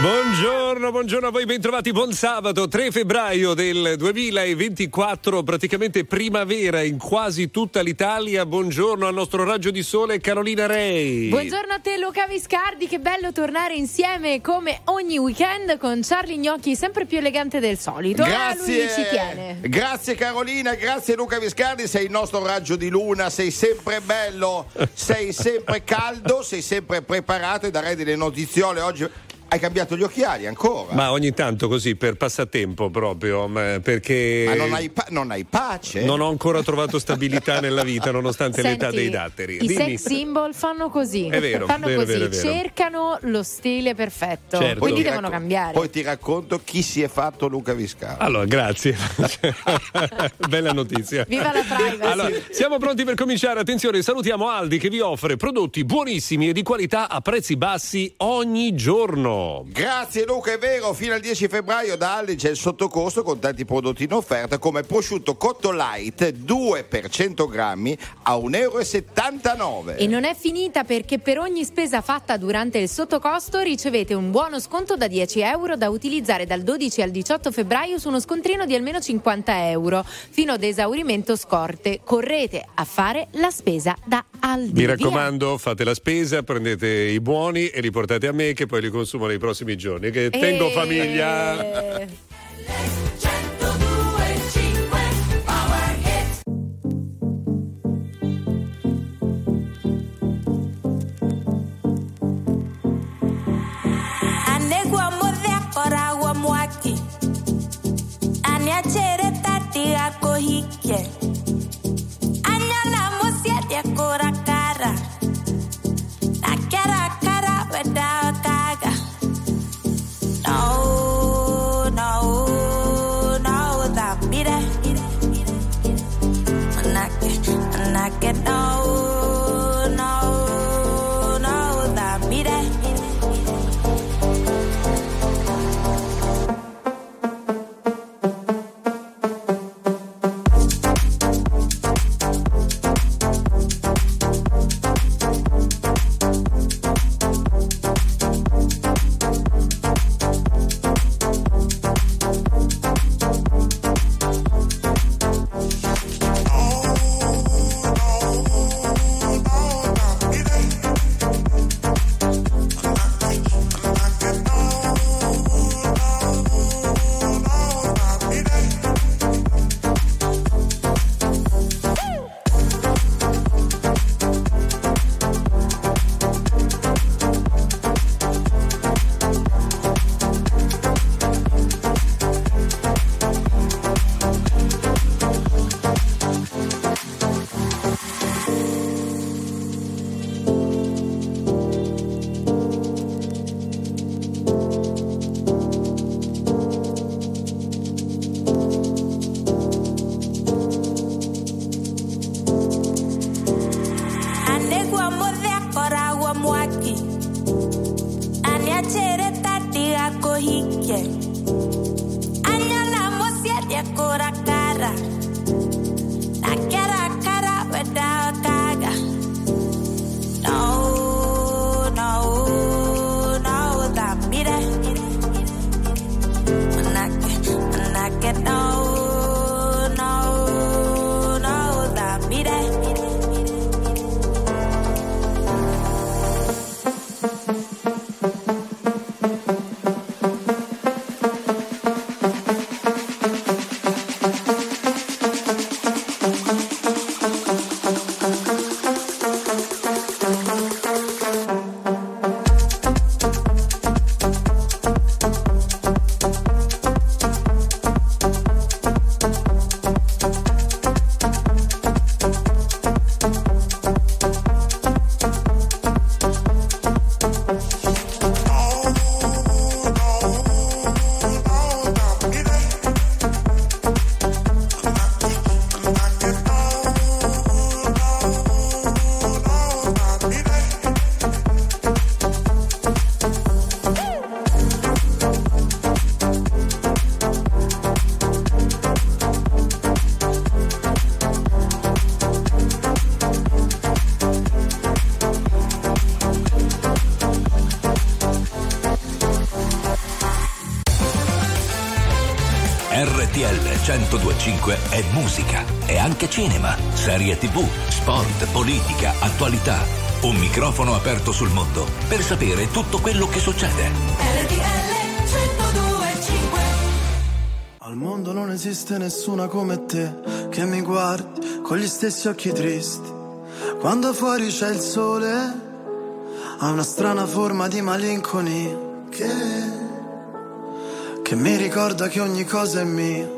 Buongiorno, buongiorno a voi, bentrovati, buon sabato 3 febbraio del 2024, praticamente primavera in quasi tutta l'Italia. Buongiorno al nostro raggio di sole Carolina Rei. Buongiorno a te Luca Viscardi, che bello tornare insieme come ogni weekend con Charlie Gnocchi sempre più elegante del solito. Grazie, eh, lui ci tiene. grazie Carolina, grazie Luca Viscardi, sei il nostro raggio di luna, sei sempre bello, sei sempre caldo, sei sempre preparato e darei delle notiziole oggi. Hai cambiato gli occhiali ancora? Ma ogni tanto così per passatempo proprio, perché Ma non hai, pa- non hai pace? non ho ancora trovato stabilità nella vita nonostante l'età Senti, dei datteri. I Dimmi. sex symbol fanno così. È vero, fanno vero, così, vero, vero. cercano lo stile perfetto. Certo. Quindi devono racco- cambiare. Poi ti racconto chi si è fatto Luca Viscardi. Allora, grazie. Bella notizia. Viva la privacy. Allora, siamo pronti per cominciare. Attenzione, salutiamo Aldi che vi offre prodotti buonissimi e di qualità a prezzi bassi ogni giorno. Grazie Luca, è vero, fino al 10 febbraio da Aldi c'è il sottocosto con tanti prodotti in offerta come prosciutto cotto light 2 per 100 grammi a 1,79 euro. E non è finita perché per ogni spesa fatta durante il sottocosto ricevete un buono sconto da 10 euro da utilizzare dal 12 al 18 febbraio su uno scontrino di almeno 50 euro fino ad esaurimento scorte. Correte a fare la spesa da Aldi. Mi Via. raccomando, fate la spesa, prendete i buoni e li portate a me che poi li consumo nei prossimi giorni. Che tengo Eh. famiglia. aniachere tatiga kuhikie anyona musiendie kurakara nakerakara no musica, è anche cinema, serie tv, sport, politica, attualità. Un microfono aperto sul mondo per sapere tutto quello che succede. RTL 1025 Al mondo non esiste nessuna come te che mi guardi con gli stessi occhi tristi. Quando fuori c'è il sole, ha una strana forma di malinconia che, che mi ricorda che ogni cosa è mia,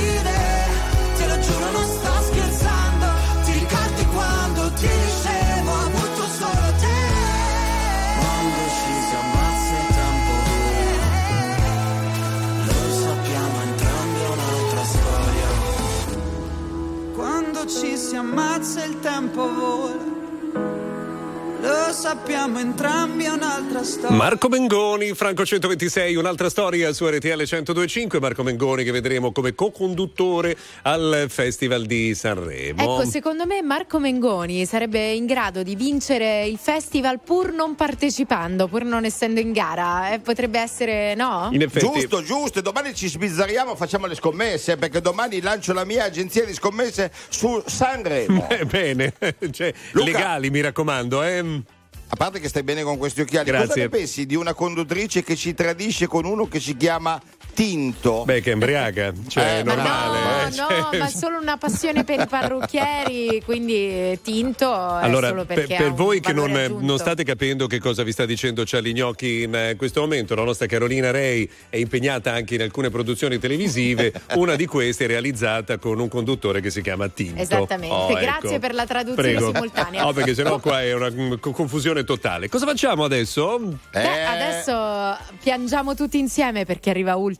Ci si ammazza il tempo vola. Lo sappiamo entrambi, un'altra storia. Marco Mengoni, Franco 126, un'altra storia su RTL 1025. Marco Mengoni che vedremo come co-conduttore al Festival di Sanremo. Ecco, secondo me Marco Mengoni sarebbe in grado di vincere il festival pur non partecipando, pur non essendo in gara. Eh, potrebbe essere, no? In effetti, Giusto, giusto, e domani ci sbizzarriamo, facciamo le scommesse, perché domani lancio la mia agenzia di scommesse su Sanremo. Eh, bene, cioè, Luca. legali mi raccomando. Eh. A parte che stai bene con questi occhiali, Grazie. cosa ne pensi di una conduttrice che ci tradisce con uno che si chiama Tinto? Beh, che embriaca, cioè Eh, normale. no, eh, cioè- no, ma solo una passione per i parrucchieri, quindi tinto è Allora, solo per, perché per voi che non, non state capendo che cosa vi sta dicendo Charlie Gnocchi in eh, questo momento, la nostra Carolina Rei è impegnata anche in alcune produzioni televisive, una di queste è realizzata con un conduttore che si chiama Tinto. Esattamente. Oh, Grazie ecco. per la traduzione Prego. simultanea. No, perché sennò qua è una mm, co- confusione totale. Cosa facciamo adesso? Beh, Eh, adesso piangiamo tutti insieme perché arriva ultimo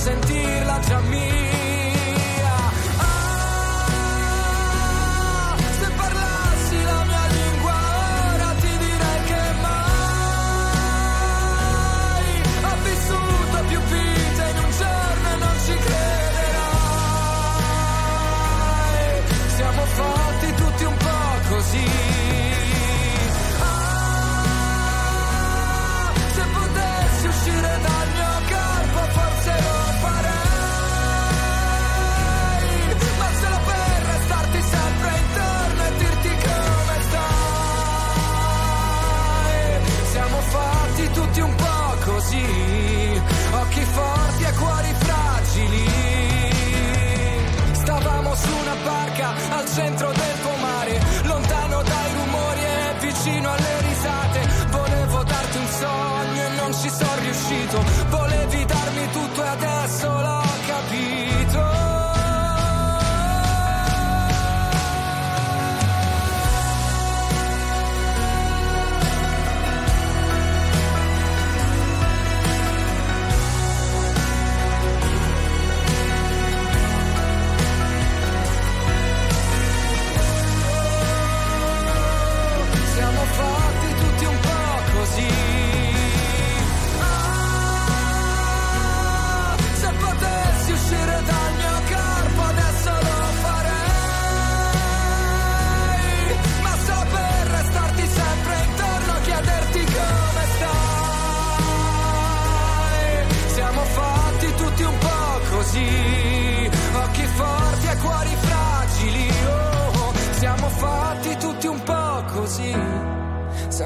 sentirla tra me centro de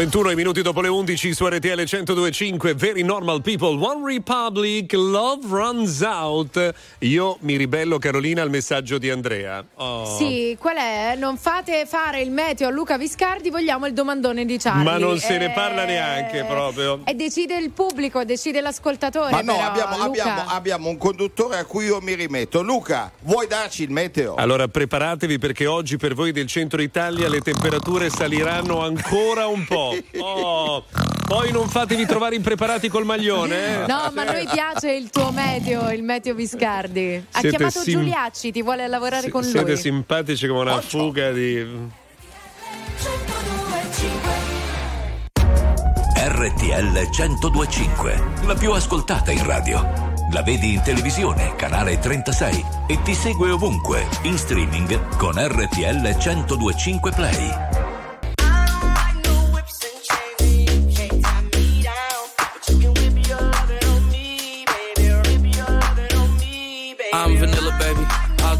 21 minuti dopo le 11 su RTL 1025 Very Normal People One Republic Love Runs Out Io mi ribello Carolina al messaggio di Andrea Oh. Sì, qual è? Non fate fare il meteo a Luca Viscardi, vogliamo il domandone di Charlie. Ma non se ne Eh, parla neanche proprio E decide il pubblico, decide l'ascoltatore. Ma no, però, abbiamo, abbiamo- abbiamo un conduttore a cui io mi rimetto. Luca, vuoi darci il meteo? Allora preparatevi perché oggi per voi del centro Italia le temperature saliranno ancora un po'. Oh, poi non fatevi trovare impreparati col maglione. eh. No, ma a noi piace il tuo meteo, il meteo Viscardi. Ha Siete chiamato sim- Giuliacci, ti vuole lavorare Si- con siete lui. simpatici come una fuga di. RTL 1025, la più ascoltata in radio. La vedi in televisione, canale 36 e ti segue ovunque, in streaming con RTL 1025 Play.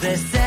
The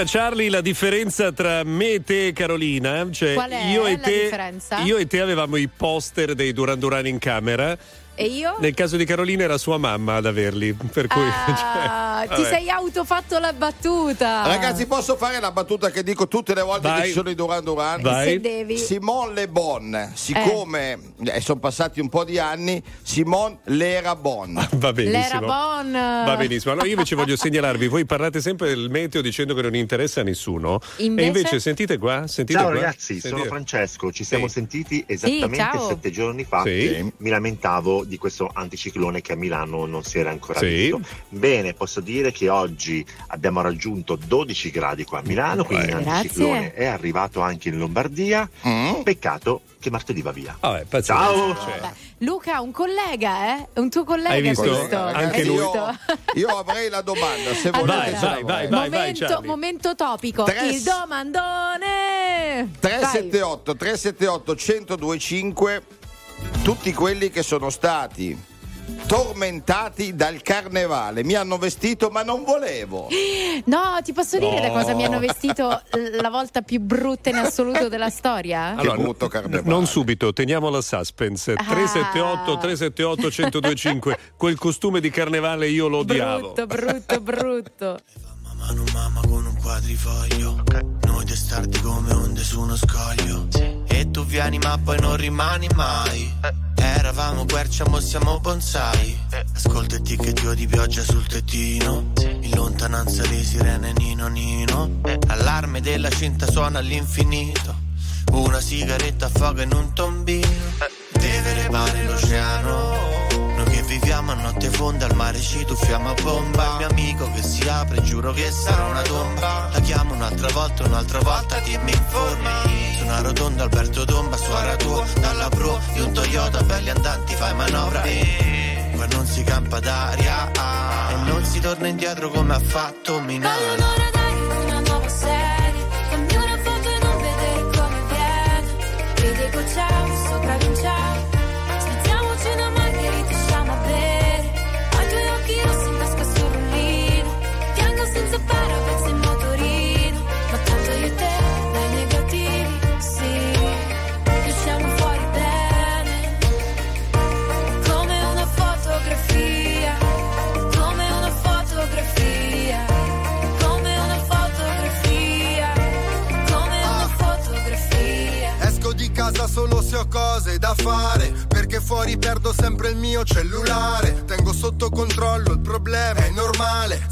Pensa Charlie la differenza tra me e te Carolina, cioè Qual è io e la te differenza? io e te avevamo i poster dei Duran Duran in camera. E io? Nel caso di Carolina era sua mamma ad averli, per cui Ah, cioè, ti sei autofatto la battuta. Ragazzi, posso fare la battuta che dico tutte le volte Vai. che ci sono i Duran Duran? Vai. Se devi. Simone Le Bon, siccome eh, sono passati un po' di anni, Simone l'era Bon. Va benissimo. L'era Bon. Va benissimo. Allora io invece voglio segnalarvi, voi parlate sempre del meteo dicendo che non interessa a nessuno. Invece? E invece sentite qua, sentite Ciao qua. ragazzi, sono Sentite. Francesco, ci siamo Sì. sentiti esattamente ciao. sette giorni fa. Sì. Mi lamentavo di questo anticiclone che a Milano non si era ancora Sì. visto. Bene, posso dire che oggi abbiamo raggiunto 12 gradi qua a Milano, quindi Beh. l'anticiclone Grazie. è arrivato anche in Lombardia. Mm? Peccato che martedì va via. Vabbè, pazienza. Ciao. Cioè. Luca, un collega, eh? Un tuo collega Hai visto? questo. Anche lui. Io, io avrei la domanda, se Allora, volete. Vai, vai, vai, vai, momento, Charlie. momento topico. Tre- Il domandone. 378 378 1025 tutti quelli che sono stati tormentati dal carnevale mi hanno vestito ma non volevo. No, ti posso dire da No. cosa mi hanno vestito la volta più brutta in assoluto della storia? Che brutto carnevale. Non subito, teniamo la suspense. Ah. 378 378 1025. Quel costume di carnevale io lo odiavo. Brutto, brutto, brutto. Mano mamma con un quadrifoglio Noi testardi come onde su uno scoglio E tu vieni ma poi non rimani mai. Eravamo quercia, mo siamo bonsai. Ascolta e che dio di pioggia sul tettino. In lontananza le sirene nino nino. Allarme della cinta suona all'infinito. Una sigaretta affoga in un tombino. Deve repare l'oceano viviamo a notte fonda al mare ci tuffiamo a bomba. Il mio amico che si apre giuro che sarà una tomba. La chiamo un'altra volta, un'altra volta dimmi informi Su una rotonda Alberto Tomba, suora tua Dalla pro di un Toyota, belli andanti fai manovra. E qua non si campa d'aria ah, E non si torna indietro come ha fatto Milano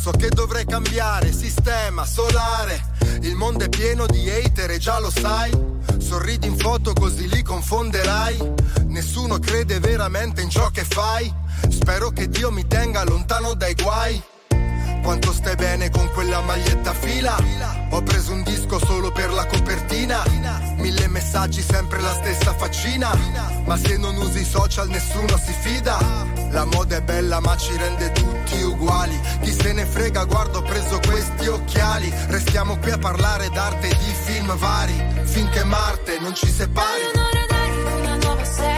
So che dovrei cambiare sistema solare Il mondo è pieno di hater e già lo sai Sorridi in foto così li confonderai Nessuno crede veramente in ciò che fai Spero che Dio mi tenga lontano dai guai quanto stai bene con quella maglietta fila? Ho preso un disco solo per la copertina. Mille messaggi, sempre la stessa faccina. Ma se non usi i social nessuno si fida. La moda è bella ma ci rende tutti uguali. Chi se ne frega, guardo, ho preso questi occhiali. Restiamo qui a parlare d'arte e di film vari. Finché Marte non ci separi. Un'ora dare una nuova serie,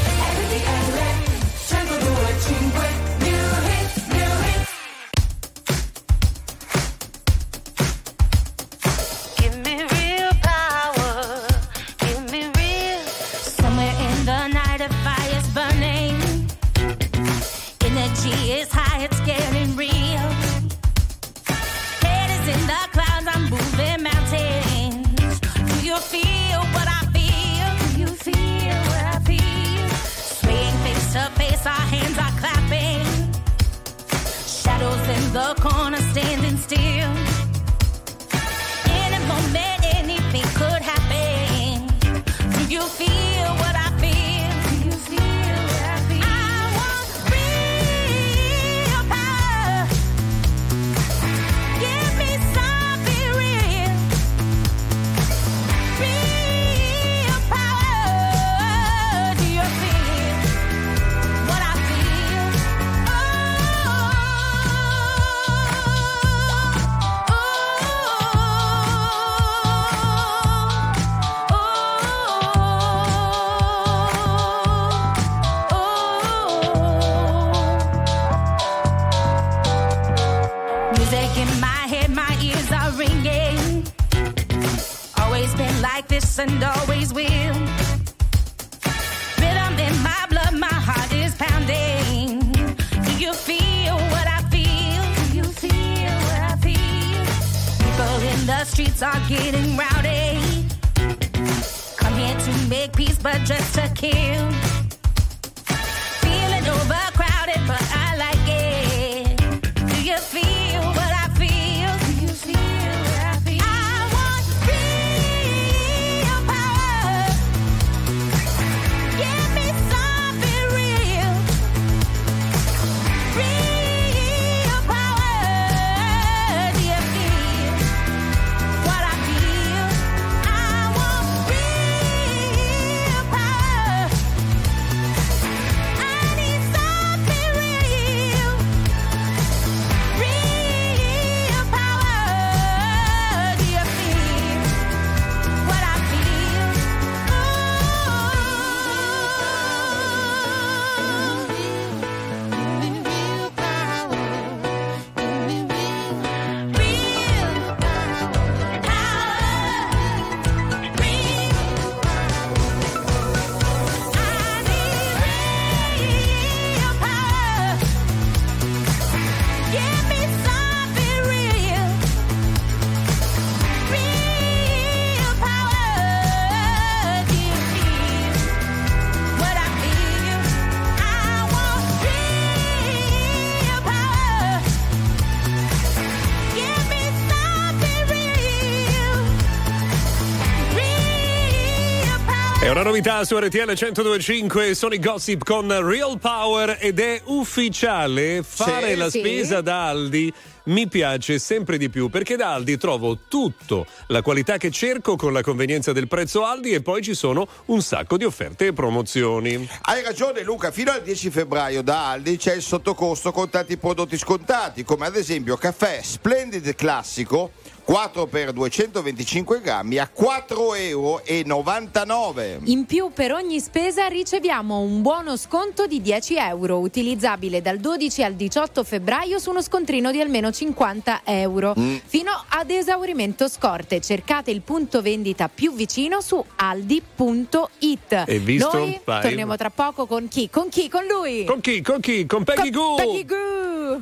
Novità su RTL 1025, sono i gossip con Real Power ed è ufficiale fare Sì. la Sì. spesa da Aldi. Mi piace sempre di più perché da Aldi trovo tutto, la qualità che cerco con la convenienza del prezzo Aldi e poi ci sono un sacco di offerte e promozioni. Hai ragione Luca, fino al 10 febbraio da Aldi c'è il sottocosto con tanti prodotti scontati, come ad esempio caffè Splendid Classico 4 per 225 grammi a 4,99 euro. In più per ogni spesa riceviamo un buono sconto di 10 euro utilizzabile dal 12 al 18 febbraio su uno scontrino di almeno 50 euro Mm. fino ad esaurimento scorte. Cercate il punto vendita più vicino su aldi.it. E visto? Noi Vai. torniamo tra poco con chi? Con chi? Con lui! Con chi? Con chi? Con Peggy Goo! Peggy Goo!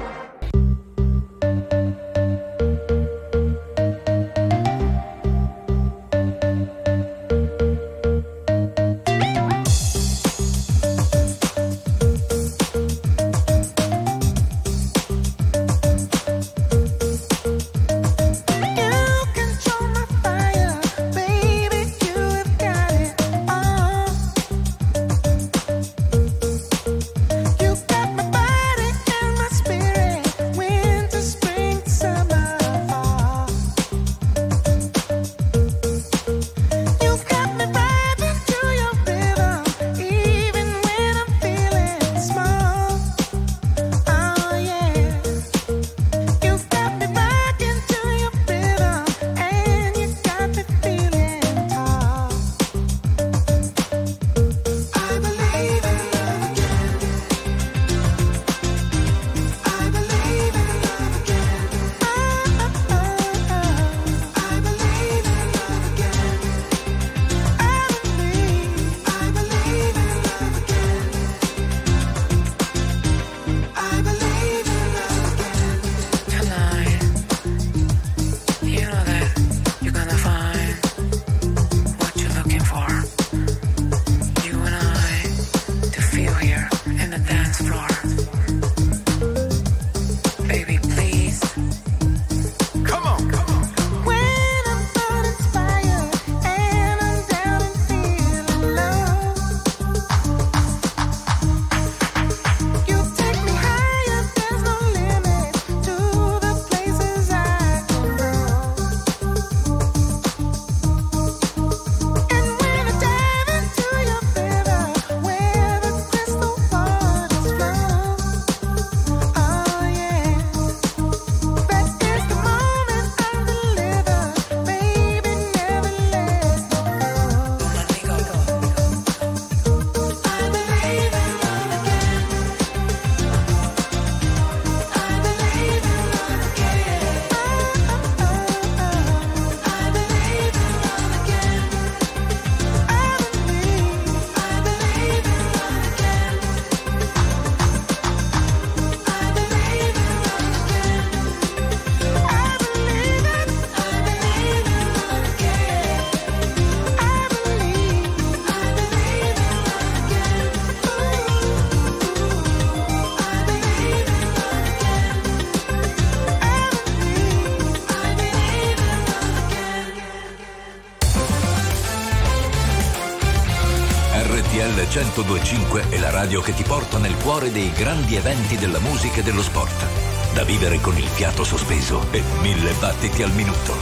1025 è la radio che ti porta nel cuore dei grandi eventi della musica e dello sport. Da vivere con il fiato sospeso e mille battiti al minuto.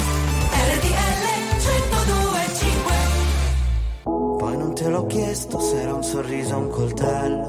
RTL 1025 Poi non te l'ho chiesto se era un sorriso o un coltello.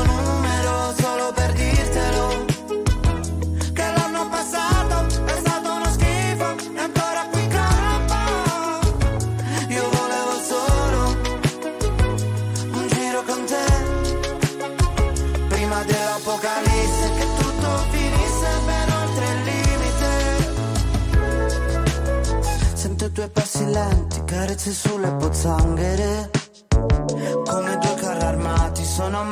carezze sulle pozzanghere. Come due carri armati, sono amanti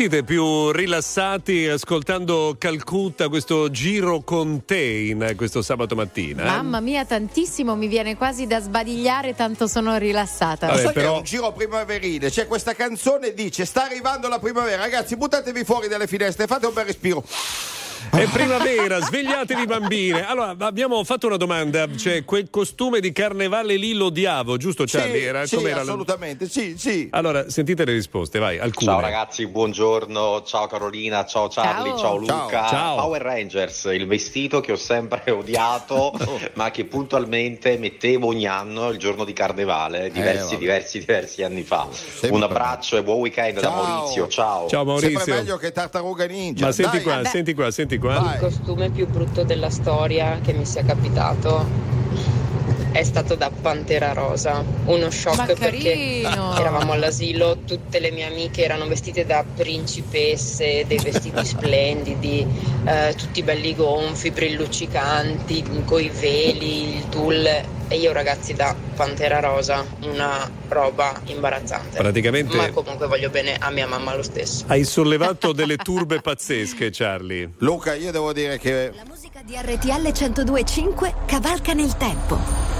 sentite più rilassati ascoltando Calcutta, questo giro con te in questo sabato mattina? eh? Mamma mia, tantissimo, mi viene quasi da sbadigliare, tanto sono rilassata. Vabbè, Sai che però- è un giro primaverile, c'è questa canzone dice sta arrivando la primavera, ragazzi buttatevi fuori dalle finestre, fate un bel respiro. È primavera, svegliatevi bambine. Allora, abbiamo fatto una domanda, cioè quel costume di carnevale lì lo odiavo, giusto Charlie? sì, Era, sì, com'era? assolutamente, sì, sì. Allora, sentite le risposte, vai, alcune. Ciao ragazzi, buongiorno, ciao Carolina, ciao Charlie, Ciao. ciao, Luca. Ciao. Power Rangers, il vestito che ho sempre odiato, ma che puntualmente mettevo ogni anno il giorno di carnevale, diversi, vabbè. diversi, diversi anni fa. Sempre Un abbraccio e buon weekend da Ciao. Maurizio, ciao. Ciao Maurizio. Sempre meglio che Tartaruga Ninja. Ma senti Dai. qua, senti qua, senti qua. Vai. Il costume più brutto della storia che mi sia capitato è stato da Pantera Rosa. Uno shock Ma perché eravamo all'asilo, tutte le mie amiche erano vestite da principesse, dei vestiti splendidi, eh, tutti belli gonfi, brilluccicanti, coi veli, il tulle. E io ragazzi da Pantera Rosa, una roba imbarazzante. Praticamente- Ma comunque voglio bene a mia mamma lo stesso. Hai sollevato delle turbe pazzesche, Charlie. Luca, io devo dire che La musica di RTL 1025 cavalca nel tempo.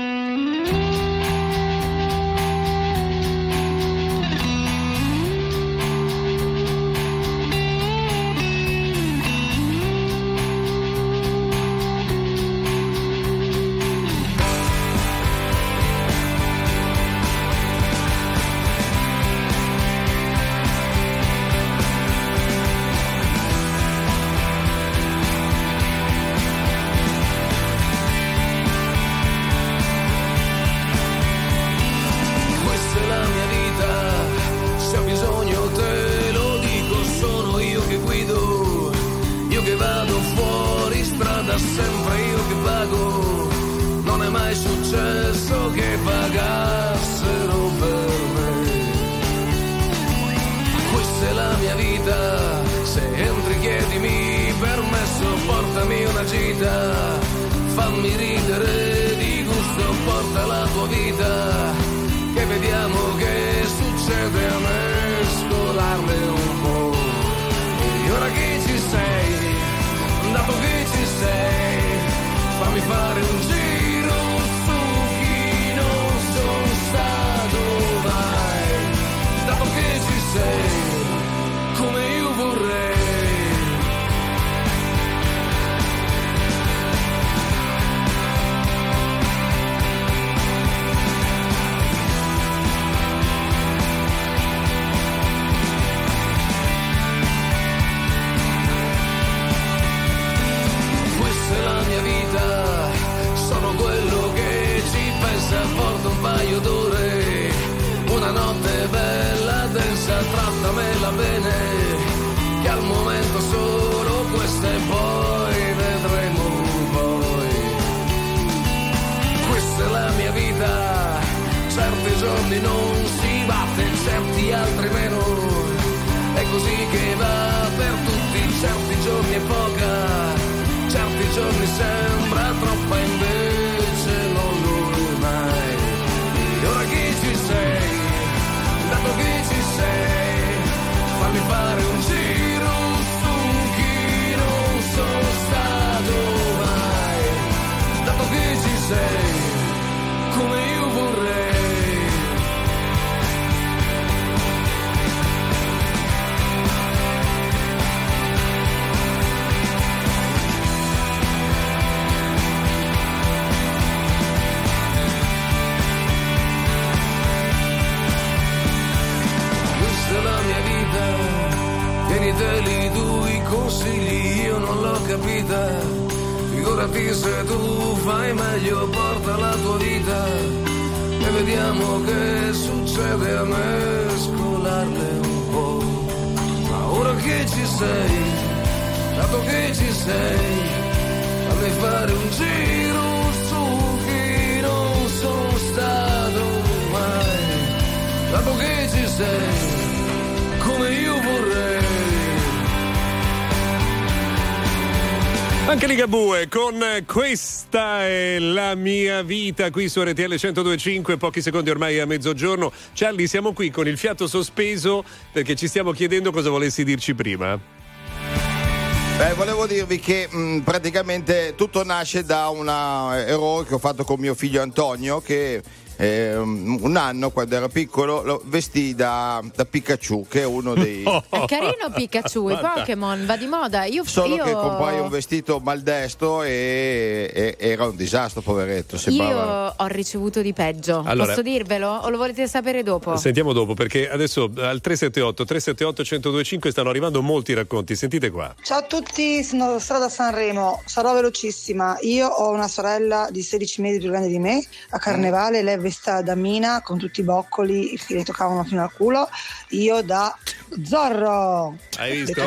Come io vorrei. Anche Ligabue con questa è la mia vita qui su RTL 1025, pochi secondi ormai a mezzogiorno. Charlie, siamo qui con il fiato sospeso perché ci stiamo chiedendo cosa volessi dirci prima. Beh, volevo dirvi che mh, praticamente tutto nasce da un errore che ho fatto con mio figlio Antonio che eh, un anno quando era piccolo lo vestì da, da Pikachu che è uno dei... È carino Pikachu, i Pokémon, va di moda. Io, Solo io... che comprai un vestito maldestro e, e- era un disastro, poveretto. Sembrava... Io ho ricevuto di peggio. Allora- Posso dirvelo? O lo volete sapere dopo? Sentiamo dopo perché adesso al 378 378 1025 stanno arrivando molti racconti. Sentite qua. Ciao a tutti, sono strada a Sanremo, sarò velocissima. Io ho una sorella di 16 mesi più grande di me, a carnevale lei è da Mina con tutti i boccoli che le toccavano fino al culo, io da Zorro. Hai visto?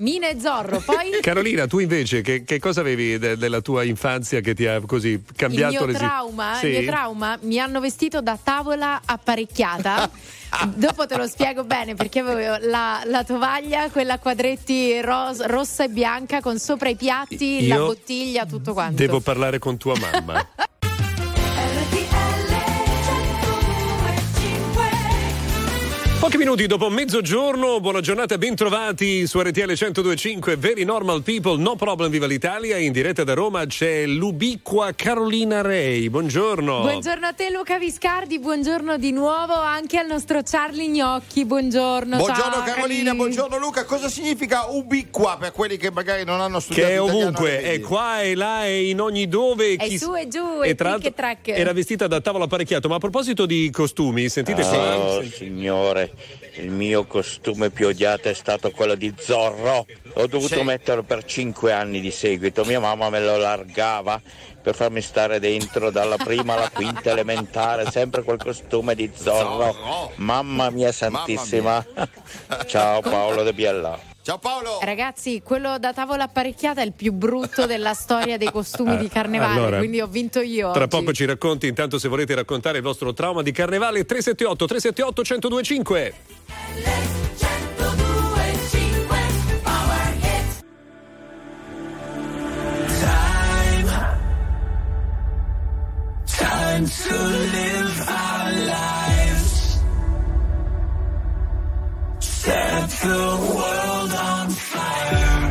Mina e Zorro, poi Carolina, tu invece che, che cosa avevi de- della tua infanzia che ti ha così il cambiato mio, le si- trauma, Sì? il mio trauma mi hanno vestito da tavola apparecchiata. Dopo te lo spiego bene perché avevo la, la tovaglia, quella a quadretti ros- rossa e bianca con sopra i piatti, la Io bottiglia, tutto quanto. Devo parlare con tua mamma. Pochi minuti dopo mezzogiorno, buona giornata, bentrovati su RTL 1025, Very Normal People, No Problem Viva l'Italia, in diretta da Roma c'è l'ubiqua Carolina Rei, buongiorno. Buongiorno a te Luca Viscardi, buongiorno di nuovo anche al nostro Charlie Gnocchi, buongiorno. Buongiorno ciao, Carolina, buongiorno Luca. Cosa significa ubiqua per quelli che magari non hanno studiato Che è ovunque, è qua e là e in ogni dove. È chi- su e giù, e e tra l'altro track. Era vestita da tavolo apparecchiato, ma a proposito di costumi, sentite qua. Oh il mio costume più odiato è stato quello di Zorro. L'ho dovuto Sì. metterlo per cinque anni di seguito. Mia mamma me lo largava per farmi stare dentro dalla prima alla quinta elementare, sempre quel costume di Zorro. Zorro. Mamma mia santissima. Ciao Paolo De Biella. Ciao Paolo! Ragazzi, quello da tavola apparecchiata è il più brutto della storia dei costumi di eh, carnevale, allora, quindi ho vinto io. Tra oggi. poco ci racconti, intanto se volete raccontare il vostro trauma di carnevale 378 378 1025. Time, time to live. Set the world on fire.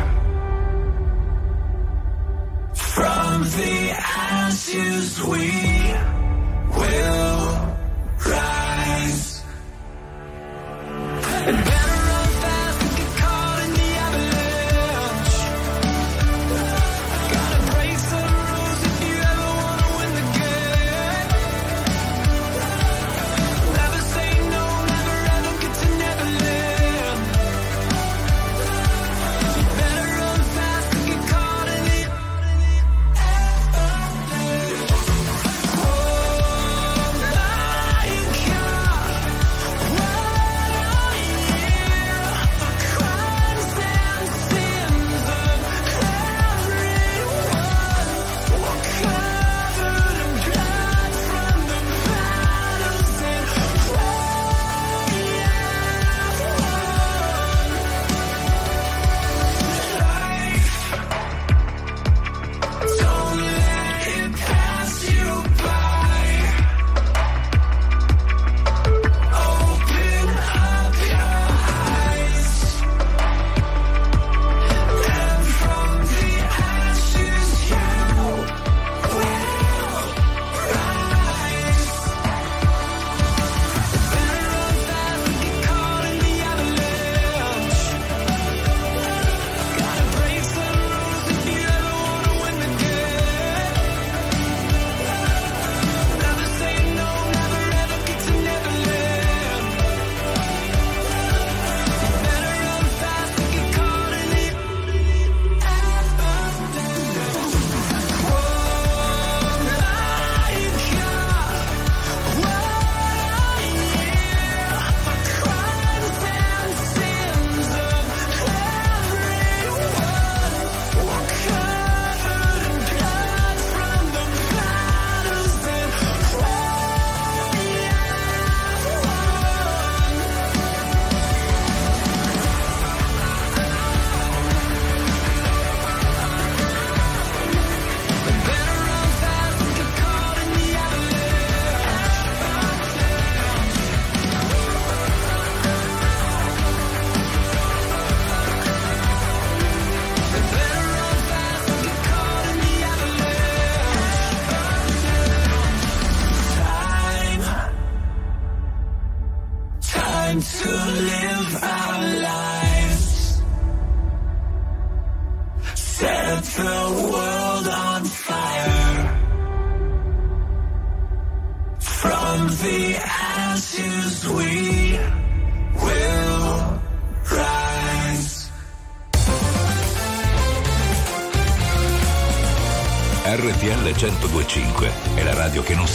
From the ashes we will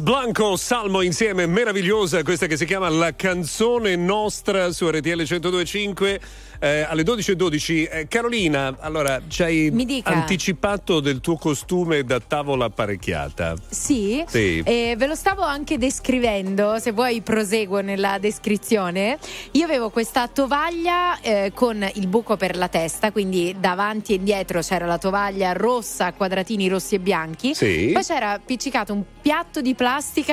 Blanco, Salmo insieme, meravigliosa questa che si chiama La canzone nostra su RTL 1025 eh, alle 12.12. Eh, Carolina, allora ci hai anticipato del tuo costume da tavola apparecchiata. Sì, Sì. E ve lo stavo anche descrivendo, se vuoi proseguo nella descrizione. Io avevo questa tovaglia eh, con il buco per la testa, quindi davanti e dietro c'era la tovaglia rossa quadratini rossi e bianchi. Sì. Poi c'era appiccicato un piatto di plastica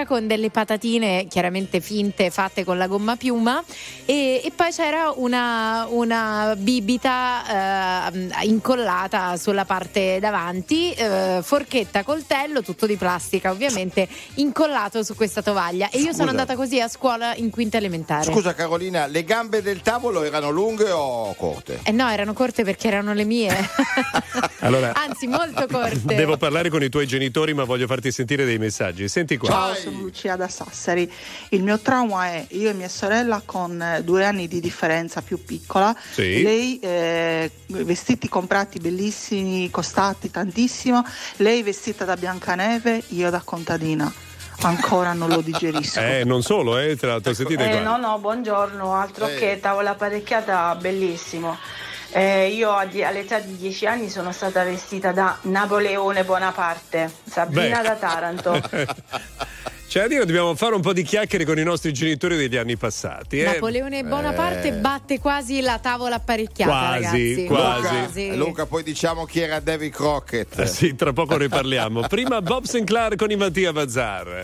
con delle patatine chiaramente finte fatte con la gomma piuma e, e poi c'era una, una bibita eh, incollata sulla parte davanti, eh, forchetta, coltello, tutto di plastica ovviamente, incollato su questa tovaglia. E io Scusa. sono andata così a scuola in quinta elementare. Scusa Carolina, le gambe del tavolo erano lunghe o corte? Eh no, erano corte perché erano le mie, Allora, anzi molto corte. devo parlare con i tuoi genitori, ma voglio farti sentire dei messaggi. Senti qua. Ciao, sono Lucia da Sassari. Il mio trauma è io e mia sorella con eh, due anni di differenza più piccola. Sì. Lei eh, vestiti comprati bellissimi, costati tantissimo. Lei vestita da Biancaneve, io da contadina. Ancora non lo digerisco. Eh, non solo, eh, tra l'altro, sentite Eh, qua. no, no, buongiorno, altro Eh. che tavola apparecchiata, bellissimo. Eh, io all'età di 10 anni sono stata vestita da Napoleone Bonaparte, Sabrina Beh. da Taranto. Cioè, a dire, dobbiamo fare un po' di chiacchiere con i nostri genitori degli anni passati. Eh. Napoleone Bonaparte Eh. batte quasi la tavola apparecchiata, Quasi, ragazzi. quasi. Luca, Luca, poi diciamo chi era Davy Crockett. Eh sì, tra poco ne parliamo. Prima Bob Sinclair con i Mattia Bazzar.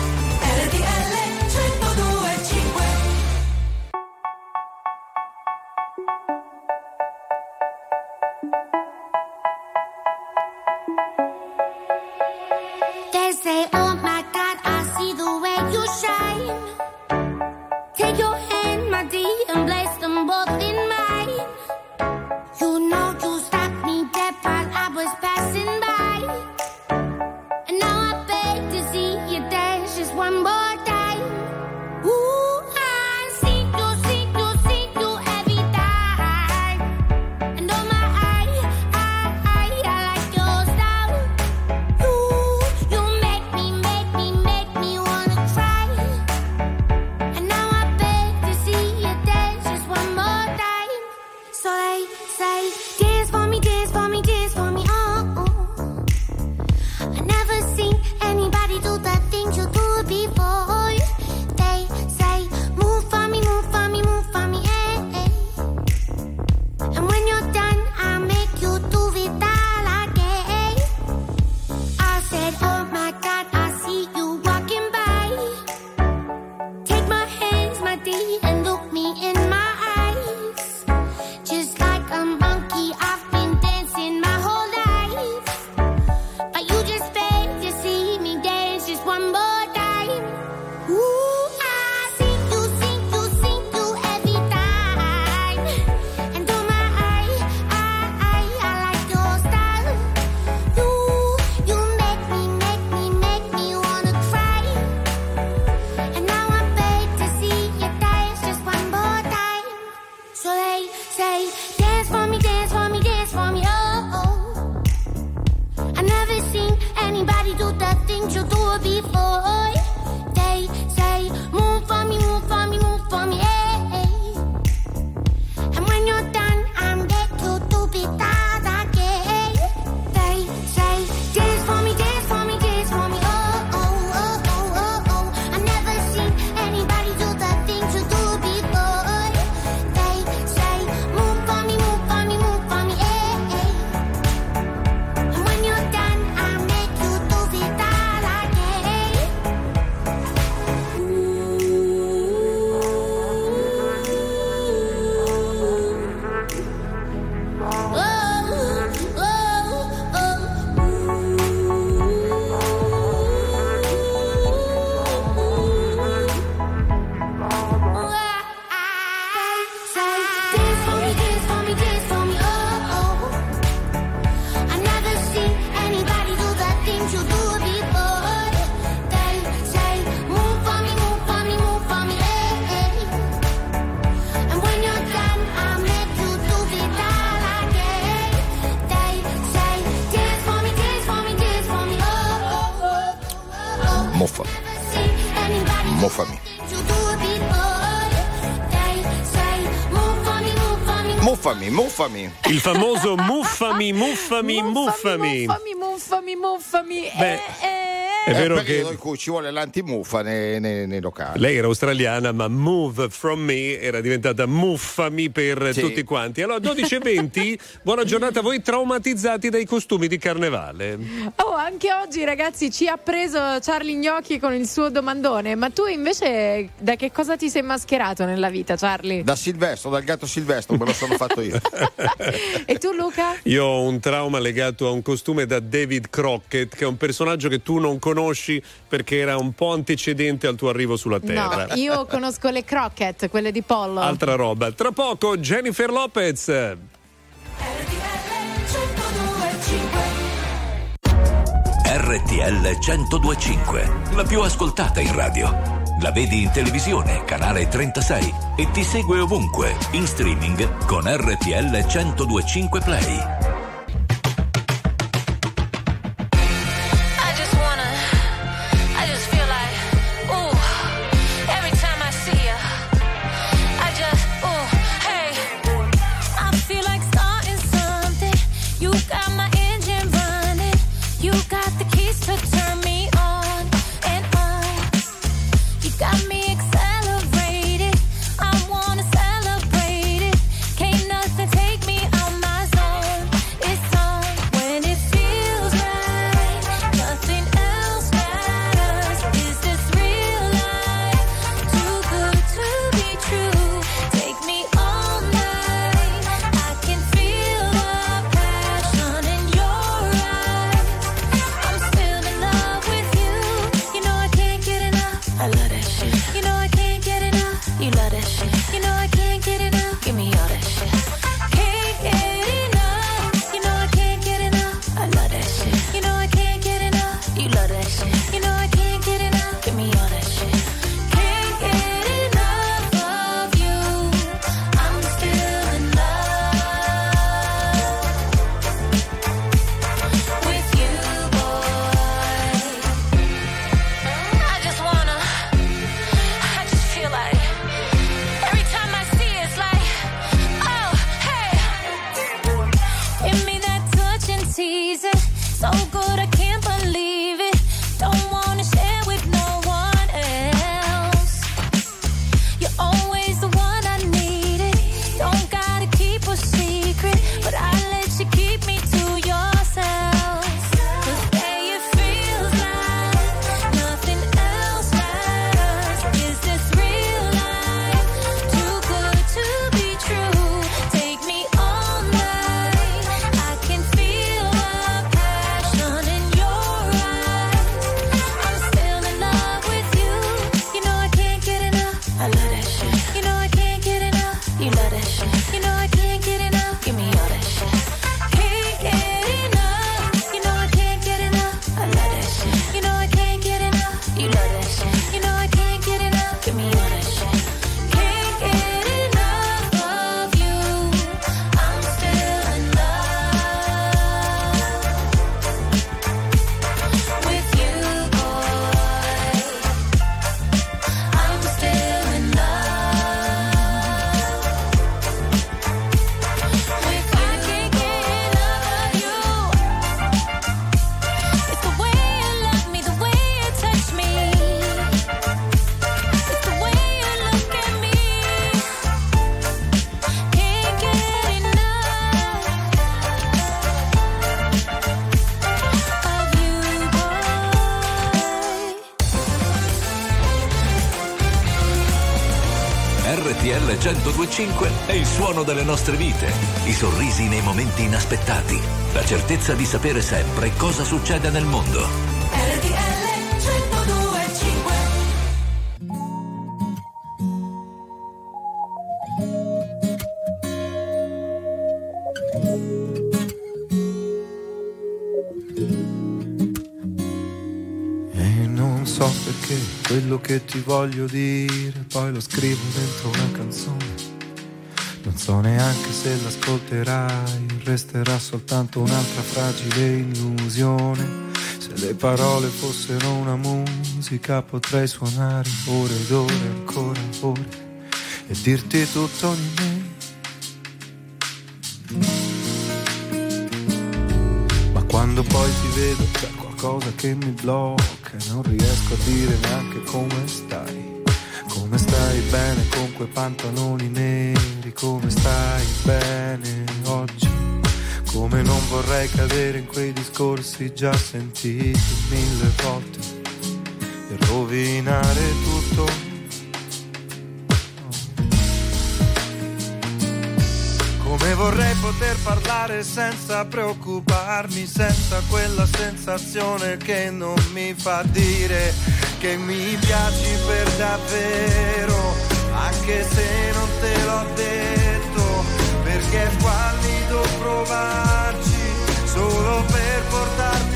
Muffami. Il famoso muffami, muffami, muffami. Muffami, muffami, muffami. muffami. Beh, è, è vero che... ci vuole l'antimuffa nei, nei, nei, locali. Lei era australiana, ma move from me era diventata muffami per sì. tutti quanti. Allora, 12.20, buona giornata a voi traumatizzati dai costumi di carnevale. Oh, anche oggi, ragazzi, ci ha preso Charlie Gnocchi con il suo domandone. Ma tu invece da che cosa ti sei mascherato nella vita, Charlie? Da Silvestro, dal gatto Silvestro, me lo sono fatto io. e tu, Luca? Io ho un trauma legato a un costume da David Crockett, che è un personaggio che tu non conosci conosci perché era un po' antecedente al tuo arrivo sulla Terra. No, io conosco le croquet, quelle di Pollo. Altra roba. Tra poco Jennifer Lopez. RTL 102.5 RTL 102.5, la più ascoltata in radio. La vedi in televisione, canale 36 e ti segue ovunque, in streaming con RTL 102.5 Play. 1025 è il suono delle nostre vite, i sorrisi nei momenti inaspettati, la certezza di sapere sempre cosa succede nel mondo. RTL 1025 E non so perché quello che ti voglio dire poi lo scrivo dentro una canzone. Non so neanche se l'ascolterai, resterà soltanto un'altra fragile illusione. Se le parole fossero una musica potrei suonare ore ed ore, ancora ore, e dirti tutto di me. Ma quando poi ti vedo c'è qualcosa che mi blocca non riesco a dire neanche come stai. Come stai bene con quei pantaloni neri, come stai bene oggi. Come non vorrei cadere in quei discorsi già sentiti mille volte e rovinare tutto. Come vorrei poter parlare senza preoccuparmi, senza quella sensazione che non mi fa dire che mi piaci per davvero, anche se non te l'ho detto, perché è squallido provarci solo per portarti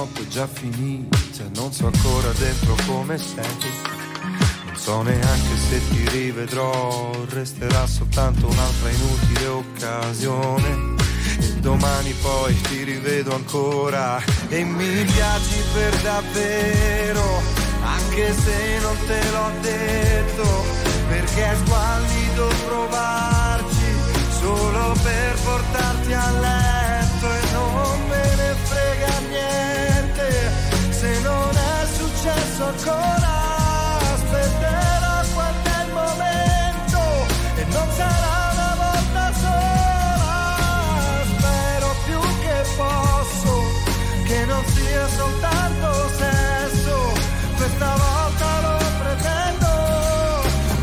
notte già finita, non so ancora dentro come sei. Non so neanche se ti rivedrò, resterà soltanto un'altra inutile occasione. E domani poi ti rivedo ancora e mi piaci per davvero, anche se non te l'ho detto, perché è squallido provarci solo per portarti a letto successo ancora. Aspetterò quando è il momento e non sarà una volta sola. Spero più che posso che non sia soltanto sesso. Questa volta lo pretendo.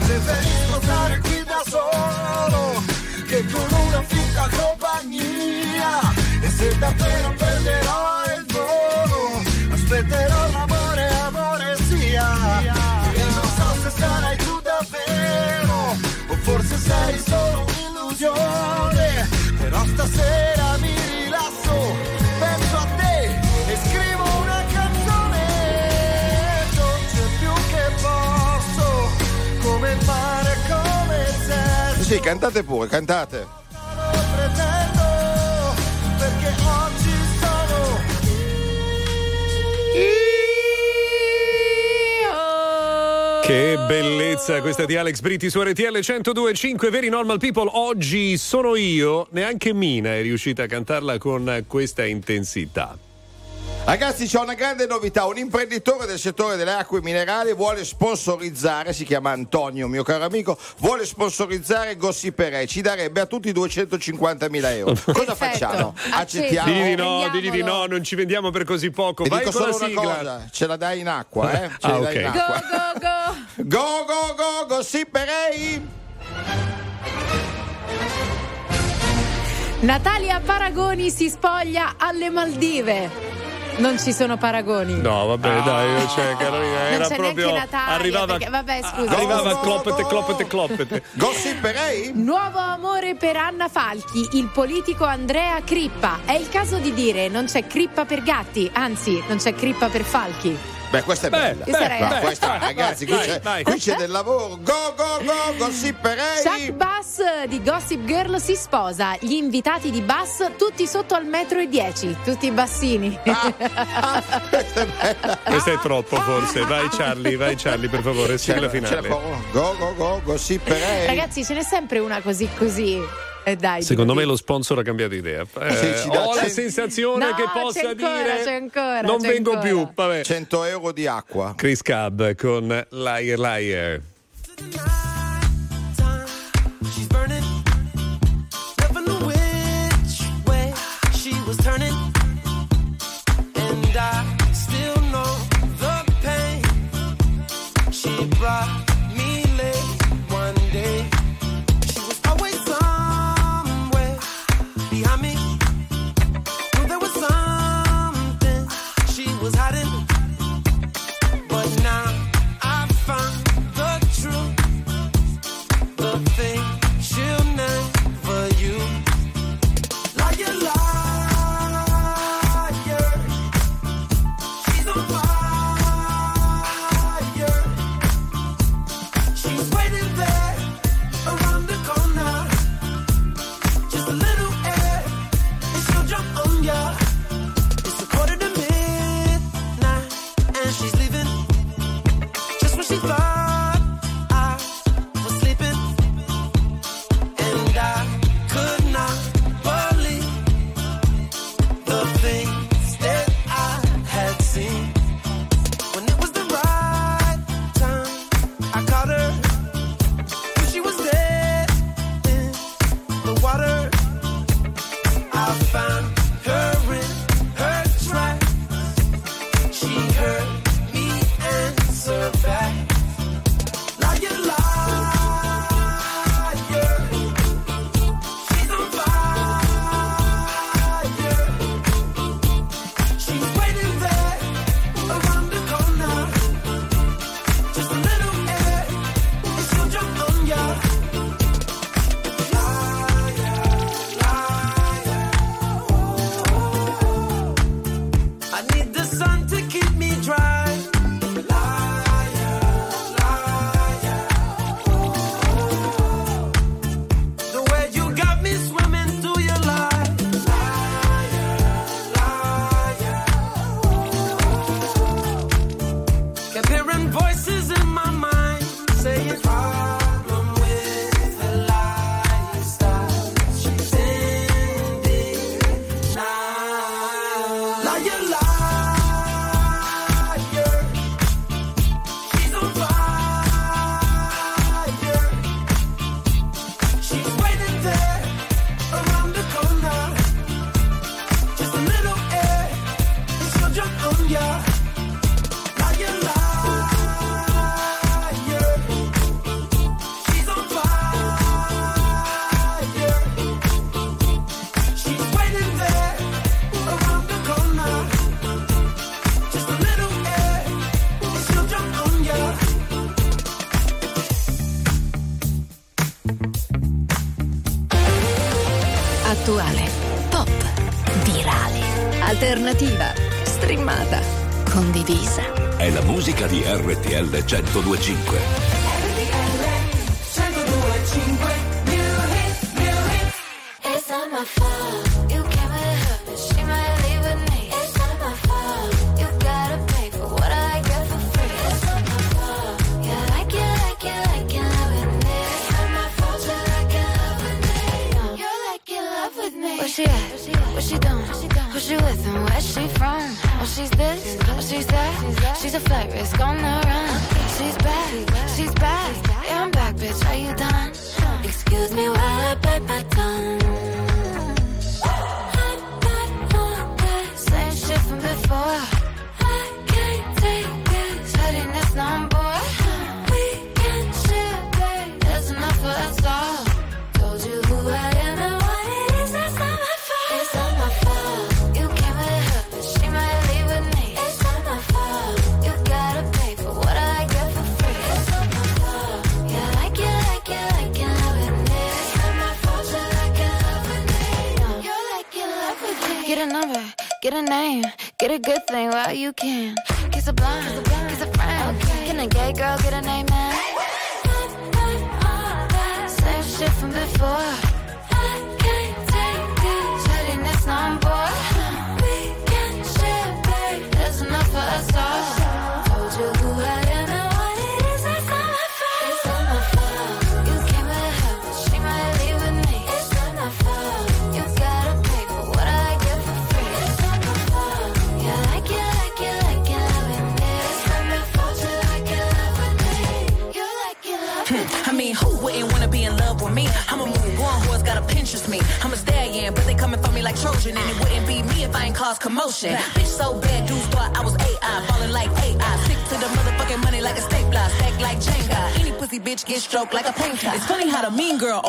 Preferisco stare qui da solo che con una finta compagnia. E se davvero perderò sarai tu davvero o forse sei solo un'illusione. Però stasera mi rilasso penso a te e scrivo una canzone. Dolce più che posso come il mare come il sesso Sì, cantate pure, cantate. Che bellezza questa di Alex Britti su RTL 102.5 Veri Normal People. Oggi sono io, neanche Mina è riuscita a cantarla con questa intensità. Ragazzi, c'è una grande novità. Un imprenditore del settore delle acque minerali vuole sponsorizzare, si chiama Antonio, mio caro amico, vuole sponsorizzare Gossiperei. Ci darebbe a tutti 250 mila euro. Cosa facciamo? Accettiamo? Digli di no, digli di no, non ci vendiamo per così poco. Ti Vai dico con la solo una cosa, ce la dai in acqua, eh? Ce Ah, la dai ok. in Go, acqua. go, go! Go, go, go, Gossiperei! Natalia Paragoni si spoglia alle Maldive. Non ci sono paragoni. No, vabbè, dai, cioè, Carolina, Non era c'è proprio. neanche Natalia, arrivava, perché- vabbè, scusa. Arrivava go, cloppete, cloppete, cloppete. Gossiperei? Nuovo amore per Anna Falchi, il politico Andrea Crippa. È il caso di dire non c'è crippa per gatti, anzi non c'è crippa per falchi. Beh, questa è bella. Beh, beh, beh, questa, ragazzi, qui, c'è, qui c'è del lavoro. Go, go, go, gossiperei. Chuck Bass di Gossip Girl si sposa. Gli invitati di Bass tutti sotto al metro e 10, tutti bassini. Ah, ah, questa è bella. Questa è troppo forse. Vai Charlie, vai Charlie, per favore, sigla finale. Go, go, go, gossiperei. Ragazzi, ce n'è sempre una così così. Eh dai, Secondo me lo sponsor ha cambiato idea. Eh, eh ho cent... la sensazione no, che possa ancora, dire ancora, non vengo ancora. più. Vabbè. 100 euro di acqua. Chris Cab con Liar Liar. RTL 1025.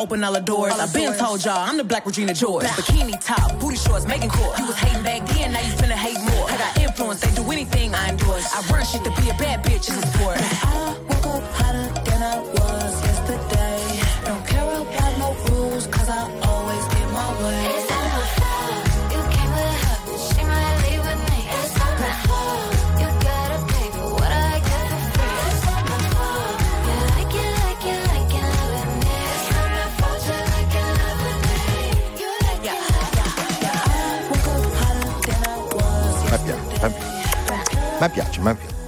Open all the doors. I've been told y'all I'm the black Regina George. Ma piace, ma piace,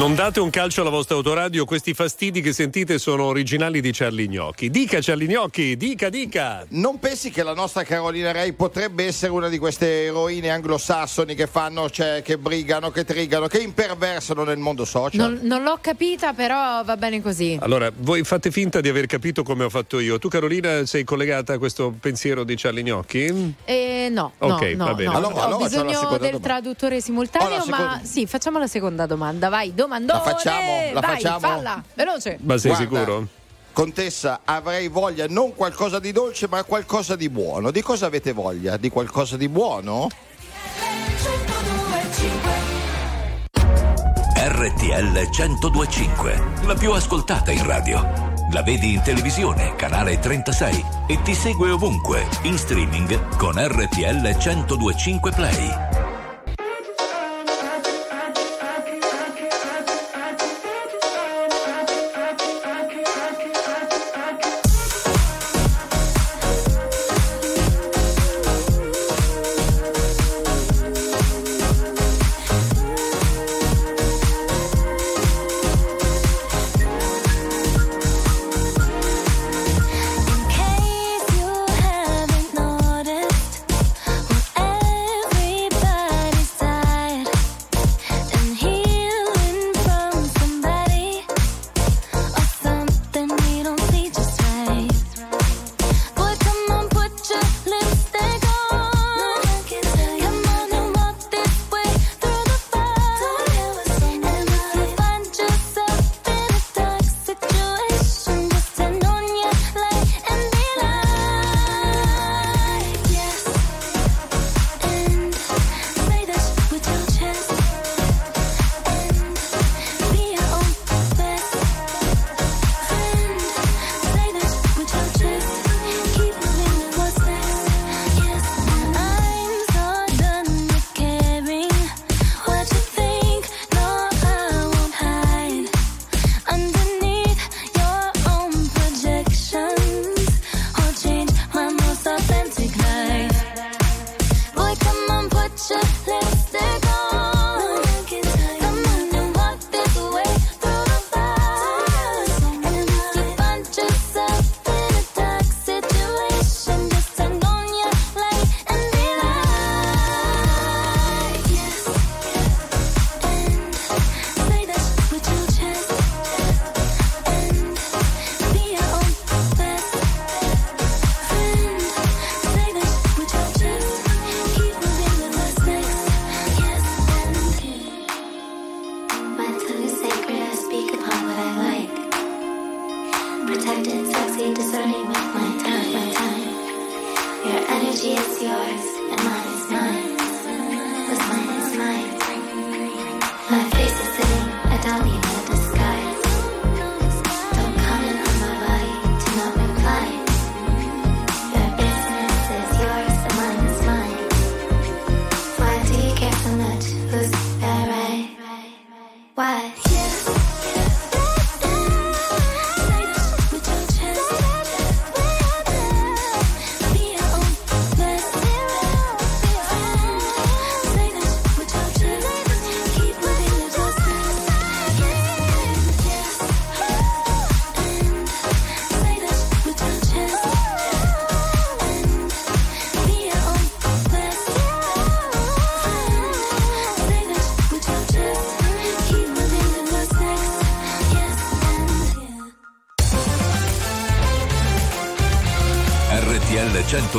Non date un calcio alla vostra autoradio, questi fastidi che sentite sono originali di Charlie Gnocchi. Dica Charlie Gnocchi, dica, dica. Non pensi che la nostra Carolina Rei potrebbe essere una di queste eroine anglosassoni che fanno, cioè, che brigano, che trigano, che imperversano nel mondo social? Non, non l'ho capita, però va bene così. Allora, voi fate finta di aver capito come ho fatto io. Tu Carolina sei collegata a questo pensiero di Charlie Gnocchi? Eh, no, Ok, no, va bene. no. Allora- ho allora bisogno seconda del domanda. traduttore simultaneo, la ma seconda- sì, facciamo la seconda domanda. Vai, domandone. La facciamo? La Vai, facciamo? falla, veloce. Ma sei Guarda, sicuro? Contessa, avrei voglia non qualcosa di dolce, ma qualcosa di buono. Di cosa avete voglia? Di qualcosa di buono? RTL 1025, la più ascoltata in radio. La vedi in televisione, canale 36 e ti segue ovunque, in streaming con RTL 1025 Play.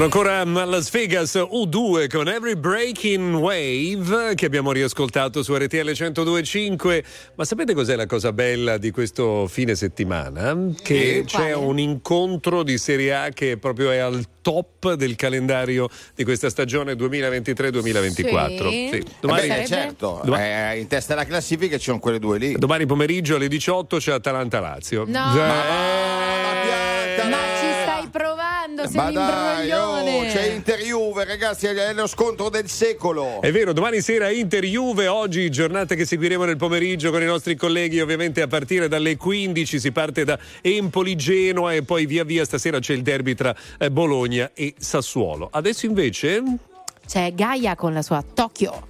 Sono ancora a Las Vegas U2 con Every Breaking Wave che abbiamo riascoltato su RTL 1025. Ma sapete cos'è la cosa bella di questo fine settimana? Che Eh, c'è quale? un incontro di Serie A che proprio è al top del calendario di questa stagione 2023-2024. Sì. Domani, Beh, certo, Domani- eh, in testa alla classifica ci sono quelle due lì. domani pomeriggio alle 18 c'è Atalanta-Lazio. No. Già- Ma ci stai provando, sei Ma un dai, oh, c'è Inter Juve, ragazzi, è lo scontro del secolo. È vero, domani sera Inter Juve, oggi giornata che seguiremo nel pomeriggio con i nostri colleghi, ovviamente a partire dalle 15 si parte da Empoli, Genoa e poi via via stasera c'è il derby tra eh, Bologna e Sassuolo. Adesso invece C'è Gaia con la sua Tokyo.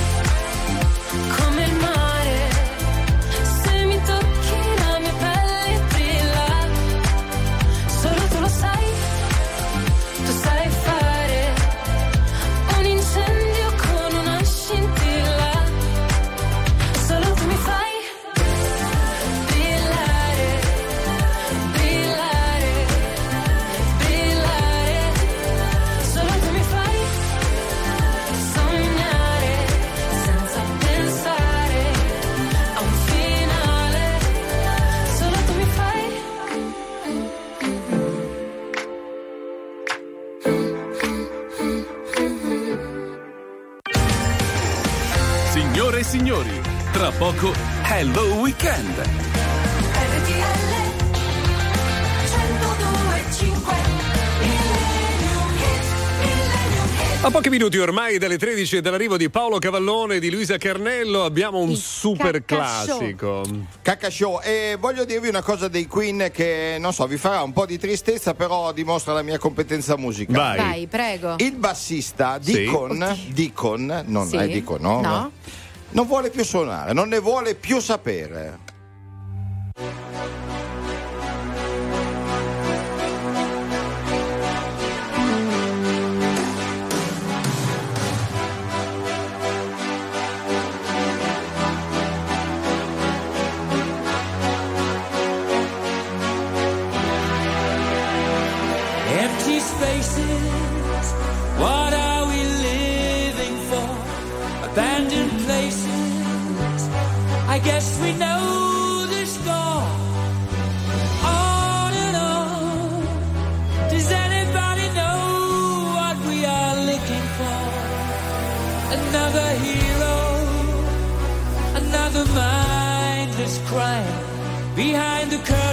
e signori, tra poco Hello Weekend. A pochi minuti ormai dalle 13 e dall'arrivo di Paolo Cavallone e di Luisa Carnello abbiamo un super classico. Cacca show. E voglio dirvi una cosa dei Queen che non so, vi farà un po' di tristezza, però dimostra la mia competenza musicale. Vai, prego. Il bassista Sì. Deacon, Deacon, non Sì. è Deacon, no? No. Non vuole più suonare, non ne vuole più sapere. Behind the curtain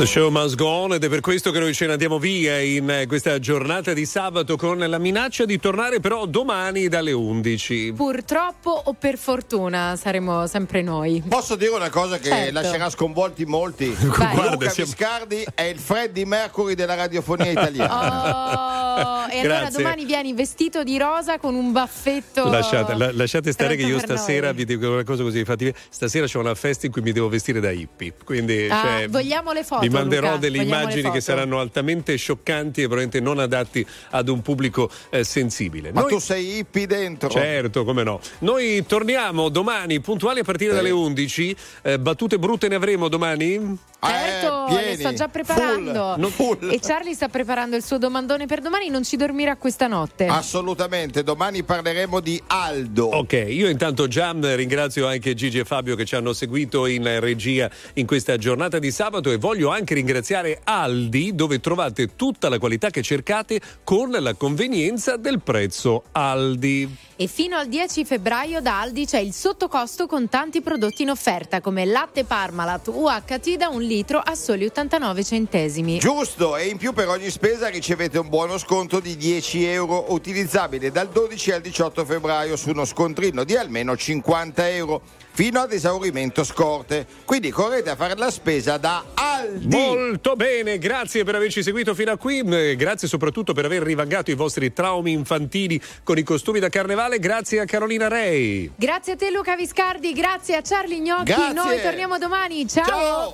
The show must go on ed è per questo che noi ce ne andiamo via in eh, questa giornata di sabato con la minaccia di tornare però domani dalle 11. Purtroppo o per fortuna saremo sempre noi. Posso dire una cosa che Certo. lascerà sconvolti molti? Guarda, Luca siamo- Viscardi è il Freddie Mercury della radiofonia italiana. Oh, e allora domani vieni vestito di rosa con un baffetto. Lasciate, la- lasciate stare che io stasera noi. vi dico una cosa così infatti stasera c'è una festa in cui mi devo vestire da hippie quindi Ah, cioè, vogliamo le foto, vi manderò Luca, delle immagini che saranno altamente scioccanti e probabilmente non adatti ad un pubblico eh, sensibile Ma Noi- tu sei hippie dentro? Certo, come no. Noi torniamo domani puntuali a partire dalle 11. Eh, battute brutte ne avremo domani? Certo, le pieni, sto già preparando. full, full. E Charlie sta preparando il suo domandone per domani, non ci dormirà questa notte. Assolutamente, domani parleremo di Aldo. Ok, io intanto già ringrazio anche Gigi e Fabio che ci hanno seguito in eh, regia in questa giornata di sabato e voglio anche ringraziare Aldi dove trovate tutta la qualità che cercate con la convenienza del prezzo Aldi. E fino al 10 febbraio da Aldi c'è il sottocosto con tanti prodotti in offerta come latte Parmalat UHT da un litro a soli 89 centesimi. Giusto, e in più per ogni spesa ricevete un buono sconto di 10 euro utilizzabile dal 12 al 18 febbraio su uno scontrino di almeno 50 euro fino ad esaurimento scorte. Quindi correte a fare la spesa da Aldi. Molto bene, grazie per averci seguito fino a qui, eh, grazie soprattutto per aver rivangato i vostri traumi infantili con i costumi da carnevale, grazie a Carolina Rei. Grazie a te Luca Viscardi, grazie a Charlie Gnocchi, Grazie. noi torniamo domani, ciao. Ciao.